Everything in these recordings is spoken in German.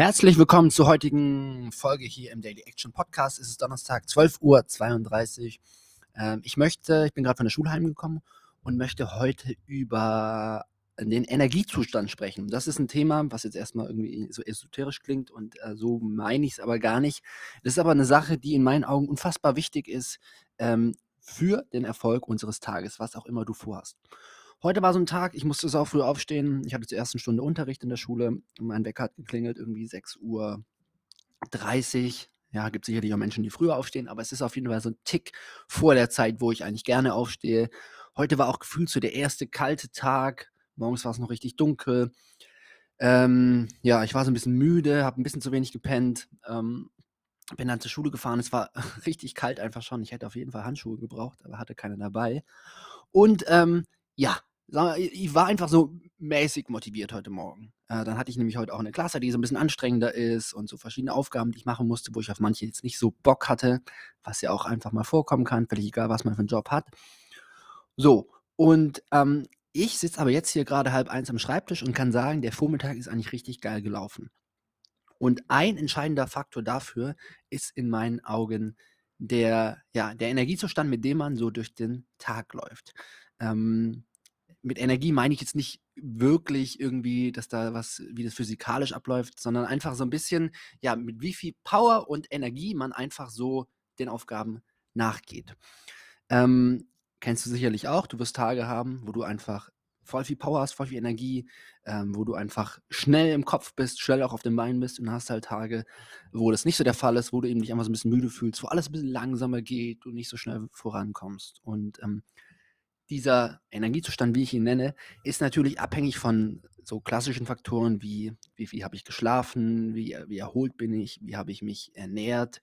Herzlich willkommen zur heutigen Folge hier im Daily Action Podcast. Es ist Donnerstag, 12.32 Uhr. Ähm, ich möchte, ich bin gerade von der Schule heimgekommen und möchte heute über den Energiezustand sprechen. Das ist ein Thema, was jetzt erstmal irgendwie so esoterisch klingt und äh, so meine ich es aber gar nicht. Das ist aber eine Sache, die in meinen Augen unfassbar wichtig ist ähm, für den Erfolg unseres Tages, was auch immer du vorhast. Heute war so ein Tag, ich musste sau früh aufstehen. Ich hatte zur ersten Stunde Unterricht in der Schule. Mein Wecker hat geklingelt, irgendwie 6.30 Uhr. Ja, gibt sicherlich auch Menschen, die früher aufstehen, aber es ist auf jeden Fall so ein Tick vor der Zeit, wo ich eigentlich gerne aufstehe. Heute war auch gefühlt so der erste kalte Tag. Morgens war es noch richtig dunkel. Ähm, ja, ich war so ein bisschen müde, habe ein bisschen zu wenig gepennt. Ähm, bin dann zur Schule gefahren. Es war richtig kalt einfach schon. Ich hätte auf jeden Fall Handschuhe gebraucht, aber hatte keine dabei. Und ähm, ja, ich war einfach so mäßig motiviert heute Morgen. Äh, dann hatte ich nämlich heute auch eine Klasse, die so ein bisschen anstrengender ist und so verschiedene Aufgaben, die ich machen musste, wo ich auf manche jetzt nicht so Bock hatte, was ja auch einfach mal vorkommen kann, völlig egal, was man für einen Job hat. So, und ähm, ich sitze aber jetzt hier gerade halb eins am Schreibtisch und kann sagen, der Vormittag ist eigentlich richtig geil gelaufen. Und ein entscheidender Faktor dafür ist in meinen Augen der, ja, der Energiezustand, mit dem man so durch den Tag läuft. Ähm, mit Energie meine ich jetzt nicht wirklich irgendwie, dass da was, wie das physikalisch abläuft, sondern einfach so ein bisschen, ja, mit wie viel Power und Energie man einfach so den Aufgaben nachgeht. Ähm, kennst du sicherlich auch, du wirst Tage haben, wo du einfach voll viel Power hast, voll viel Energie, ähm, wo du einfach schnell im Kopf bist, schnell auch auf den Beinen bist und hast halt Tage, wo das nicht so der Fall ist, wo du eben dich einfach so ein bisschen müde fühlst, wo alles ein bisschen langsamer geht, du nicht so schnell vorankommst. Und ähm, dieser Energiezustand, wie ich ihn nenne, ist natürlich abhängig von so klassischen Faktoren wie, wie viel habe ich geschlafen, wie, wie erholt bin ich, wie habe ich mich ernährt,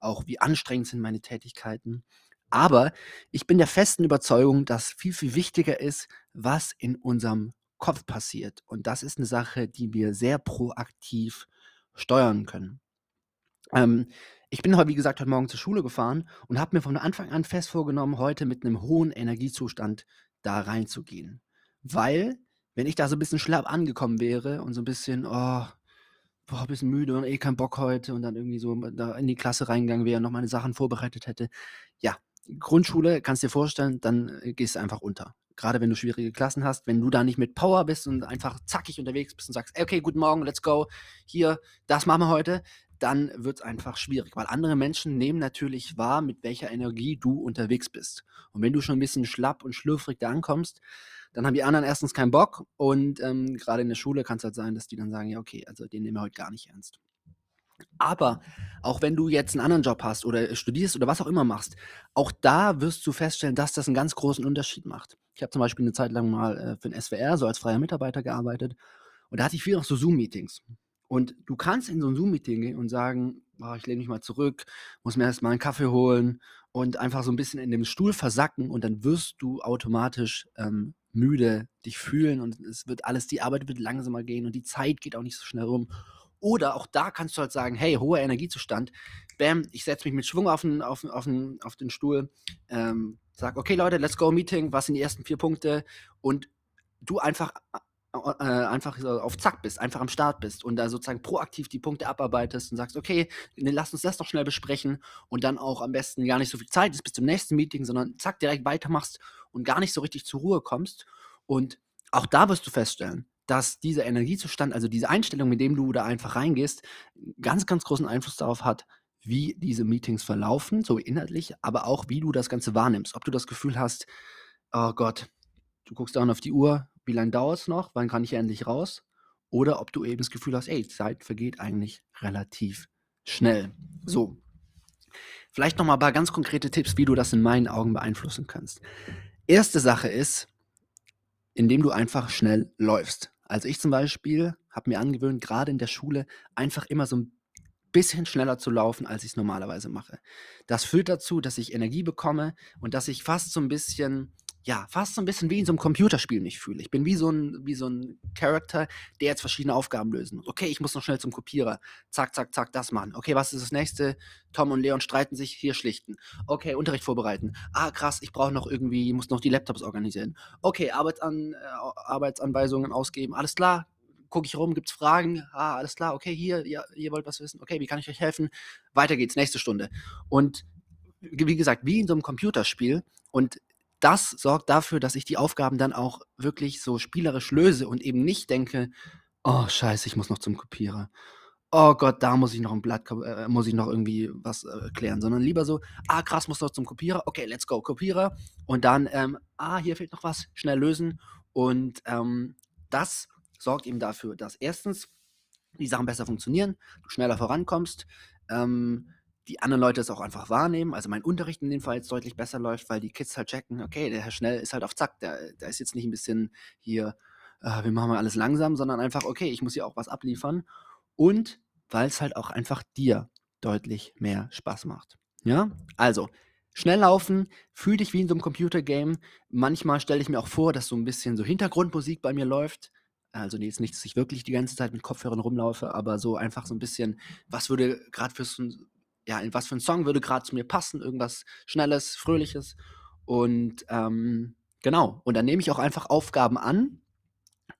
auch wie anstrengend sind meine Tätigkeiten. Aber ich bin der festen Überzeugung, dass viel, viel wichtiger ist, was in unserem Kopf passiert. Und das ist eine Sache, die wir sehr proaktiv steuern können. Ähm, ich bin heute, wie gesagt, heute Morgen zur Schule gefahren und habe mir von Anfang an fest vorgenommen, heute mit einem hohen Energiezustand da reinzugehen. Weil, wenn ich da so ein bisschen schlapp angekommen wäre und so ein bisschen, oh, boah, ein bisschen müde und eh keinen Bock heute und dann irgendwie so da in die Klasse reingegangen wäre und noch meine Sachen vorbereitet hätte, ja, Grundschule, kannst dir vorstellen, dann äh, gehst du einfach unter. Gerade wenn du schwierige Klassen hast, wenn du da nicht mit Power bist und einfach zackig unterwegs bist und sagst, okay, guten Morgen, let's go, hier, das machen wir heute, dann wird es einfach schwierig, weil andere Menschen nehmen natürlich wahr, mit welcher Energie du unterwegs bist. Und wenn du schon ein bisschen schlapp und schlürfrig da ankommst, dann haben die anderen erstens keinen Bock und ähm, gerade in der Schule kann es halt sein, dass die dann sagen, ja okay, also den nehmen wir heute gar nicht ernst. Aber auch wenn du jetzt einen anderen Job hast oder studierst oder was auch immer machst, auch da wirst du feststellen, dass das einen ganz großen Unterschied macht. Ich habe zum Beispiel eine Zeit lang mal äh, für den SWR so als freier Mitarbeiter gearbeitet und da hatte ich viel noch so Zoom-Meetings. Und du kannst in so ein Zoom-Meeting gehen und sagen, oh, ich lehne mich mal zurück, muss mir erst mal einen Kaffee holen und einfach so ein bisschen in dem Stuhl versacken und dann wirst du automatisch ähm, müde dich fühlen und es wird alles, die Arbeit wird langsamer gehen und die Zeit geht auch nicht so schnell rum. Oder auch da kannst du halt sagen, hey, hoher Energiezustand, bam, ich setze mich mit Schwung auf den, auf, auf den, auf den Stuhl, ähm, sag, okay Leute, let's go Meeting, was sind die ersten vier Punkte und du einfach äh, einfach auf Zack bist, einfach am Start bist und da sozusagen proaktiv die Punkte abarbeitest und sagst, okay, ne, lass uns das noch schnell besprechen und dann auch am besten gar nicht so viel Zeit ist bis zum nächsten Meeting, sondern zack, direkt weitermachst und gar nicht so richtig zur Ruhe kommst. Und auch da wirst du feststellen, dass dieser Energiezustand, also diese Einstellung, mit dem du da einfach reingehst, ganz, ganz großen Einfluss darauf hat, wie diese Meetings verlaufen, so inhaltlich, aber auch wie du das Ganze wahrnimmst. Ob du das Gefühl hast, oh Gott, du guckst dann auf die Uhr, wie lange dauert es noch, wann kann ich endlich raus? Oder ob du eben das Gefühl hast, ey, Zeit vergeht eigentlich relativ schnell. So. Vielleicht nochmal ein paar ganz konkrete Tipps, wie du das in meinen Augen beeinflussen kannst. Erste Sache ist, indem du einfach schnell läufst. Also ich zum Beispiel habe mir angewöhnt, gerade in der Schule einfach immer so ein bisschen schneller zu laufen, als ich es normalerweise mache. Das führt dazu, dass ich Energie bekomme und dass ich fast so ein bisschen ja, fast so ein bisschen wie in so einem Computerspiel mich fühle. Ich bin wie so ein, wie so ein Charakter, der jetzt verschiedene Aufgaben lösen muss. Okay, ich muss noch schnell zum Kopierer. Zack, zack, zack, das machen. Okay, was ist das nächste? Tom und Leon streiten sich, hier schlichten. Okay, Unterricht vorbereiten. Ah, krass, ich brauche noch irgendwie, muss noch die Laptops organisieren. Okay, Arbeitsan äh, Arbeitsanweisungen ausgeben. Alles klar, gucke ich rum, gibt es Fragen? Ah, alles klar, okay, hier, ja, ihr wollt was wissen, okay, wie kann ich euch helfen? Weiter geht's, nächste Stunde. Und wie gesagt, wie in so einem Computerspiel. Und das sorgt dafür, dass ich die Aufgaben dann auch wirklich so spielerisch löse und eben nicht denke, oh scheiße, ich muss noch zum Kopierer. Oh Gott, da muss ich noch ein Blatt, äh, muss ich noch irgendwie was äh, klären, sondern lieber so, ah krass, muss noch zum Kopierer, okay, let's go, Kopierer. Und dann, ähm, ah, hier fehlt noch was, schnell lösen. Und ähm, das sorgt eben dafür, dass erstens die Sachen besser funktionieren, du schneller vorankommst, ähm, die anderen Leute es auch einfach wahrnehmen. Also mein Unterricht in dem Fall jetzt deutlich besser läuft, weil die Kids halt checken, okay, der Herr Schnell ist halt auf Zack, der, der ist jetzt nicht ein bisschen hier, äh, wir machen mal alles langsam, sondern einfach, okay, ich muss hier auch was abliefern. Und weil es halt auch einfach dir deutlich mehr Spaß macht. Ja, also schnell laufen, fühl dich wie in so einem Computergame. Manchmal stelle ich mir auch vor, dass so ein bisschen so Hintergrundmusik bei mir läuft. Also jetzt nicht, dass ich wirklich die ganze Zeit mit Kopfhörern rumlaufe, aber so einfach so ein bisschen, was würde gerade für so ein ja, in was für ein Song würde gerade zu mir passen, irgendwas Schnelles, Fröhliches. Und ähm, genau, und dann nehme ich auch einfach Aufgaben an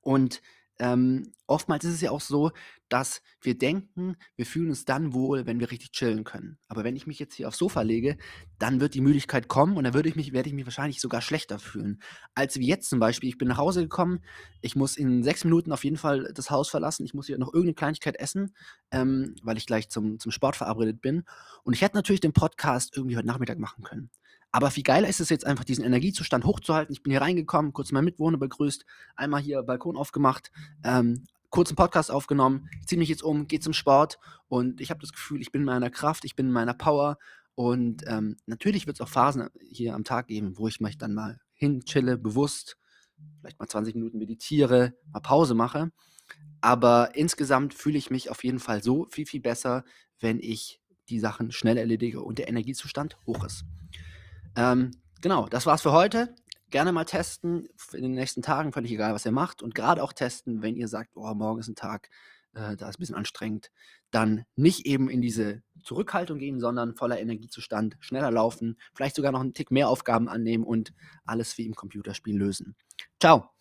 und ähm, oftmals ist es ja auch so, dass wir denken, wir fühlen uns dann wohl, wenn wir richtig chillen können. Aber wenn ich mich jetzt hier aufs Sofa lege, dann wird die Müdigkeit kommen und dann würde ich mich, werde ich mich wahrscheinlich sogar schlechter fühlen. Als wie jetzt zum Beispiel, ich bin nach Hause gekommen, ich muss in sechs Minuten auf jeden Fall das Haus verlassen, ich muss hier noch irgendeine Kleinigkeit essen, ähm, weil ich gleich zum, zum Sport verabredet bin. Und ich hätte natürlich den Podcast irgendwie heute Nachmittag machen können. Aber viel geiler ist es jetzt einfach, diesen Energiezustand hochzuhalten. Ich bin hier reingekommen, kurz meinen Mitwohner begrüßt, einmal hier Balkon aufgemacht, ähm, kurz einen Podcast aufgenommen, ziehe mich jetzt um, gehe zum Sport und ich habe das Gefühl, ich bin in meiner Kraft, ich bin in meiner Power. Und ähm, natürlich wird es auch Phasen hier am Tag geben, wo ich mich dann mal hinchille, bewusst, vielleicht mal 20 Minuten meditiere, mal Pause mache. Aber insgesamt fühle ich mich auf jeden Fall so viel, viel besser, wenn ich die Sachen schnell erledige und der Energiezustand hoch ist. Ähm, genau, das war's für heute. Gerne mal testen in den nächsten Tagen, völlig egal, was ihr macht. Und gerade auch testen, wenn ihr sagt, oh, morgen ist ein Tag, äh, da ist ein bisschen anstrengend, dann nicht eben in diese Zurückhaltung gehen, sondern voller Energiezustand, schneller laufen, vielleicht sogar noch einen Tick mehr Aufgaben annehmen und alles wie im Computerspiel lösen. Ciao!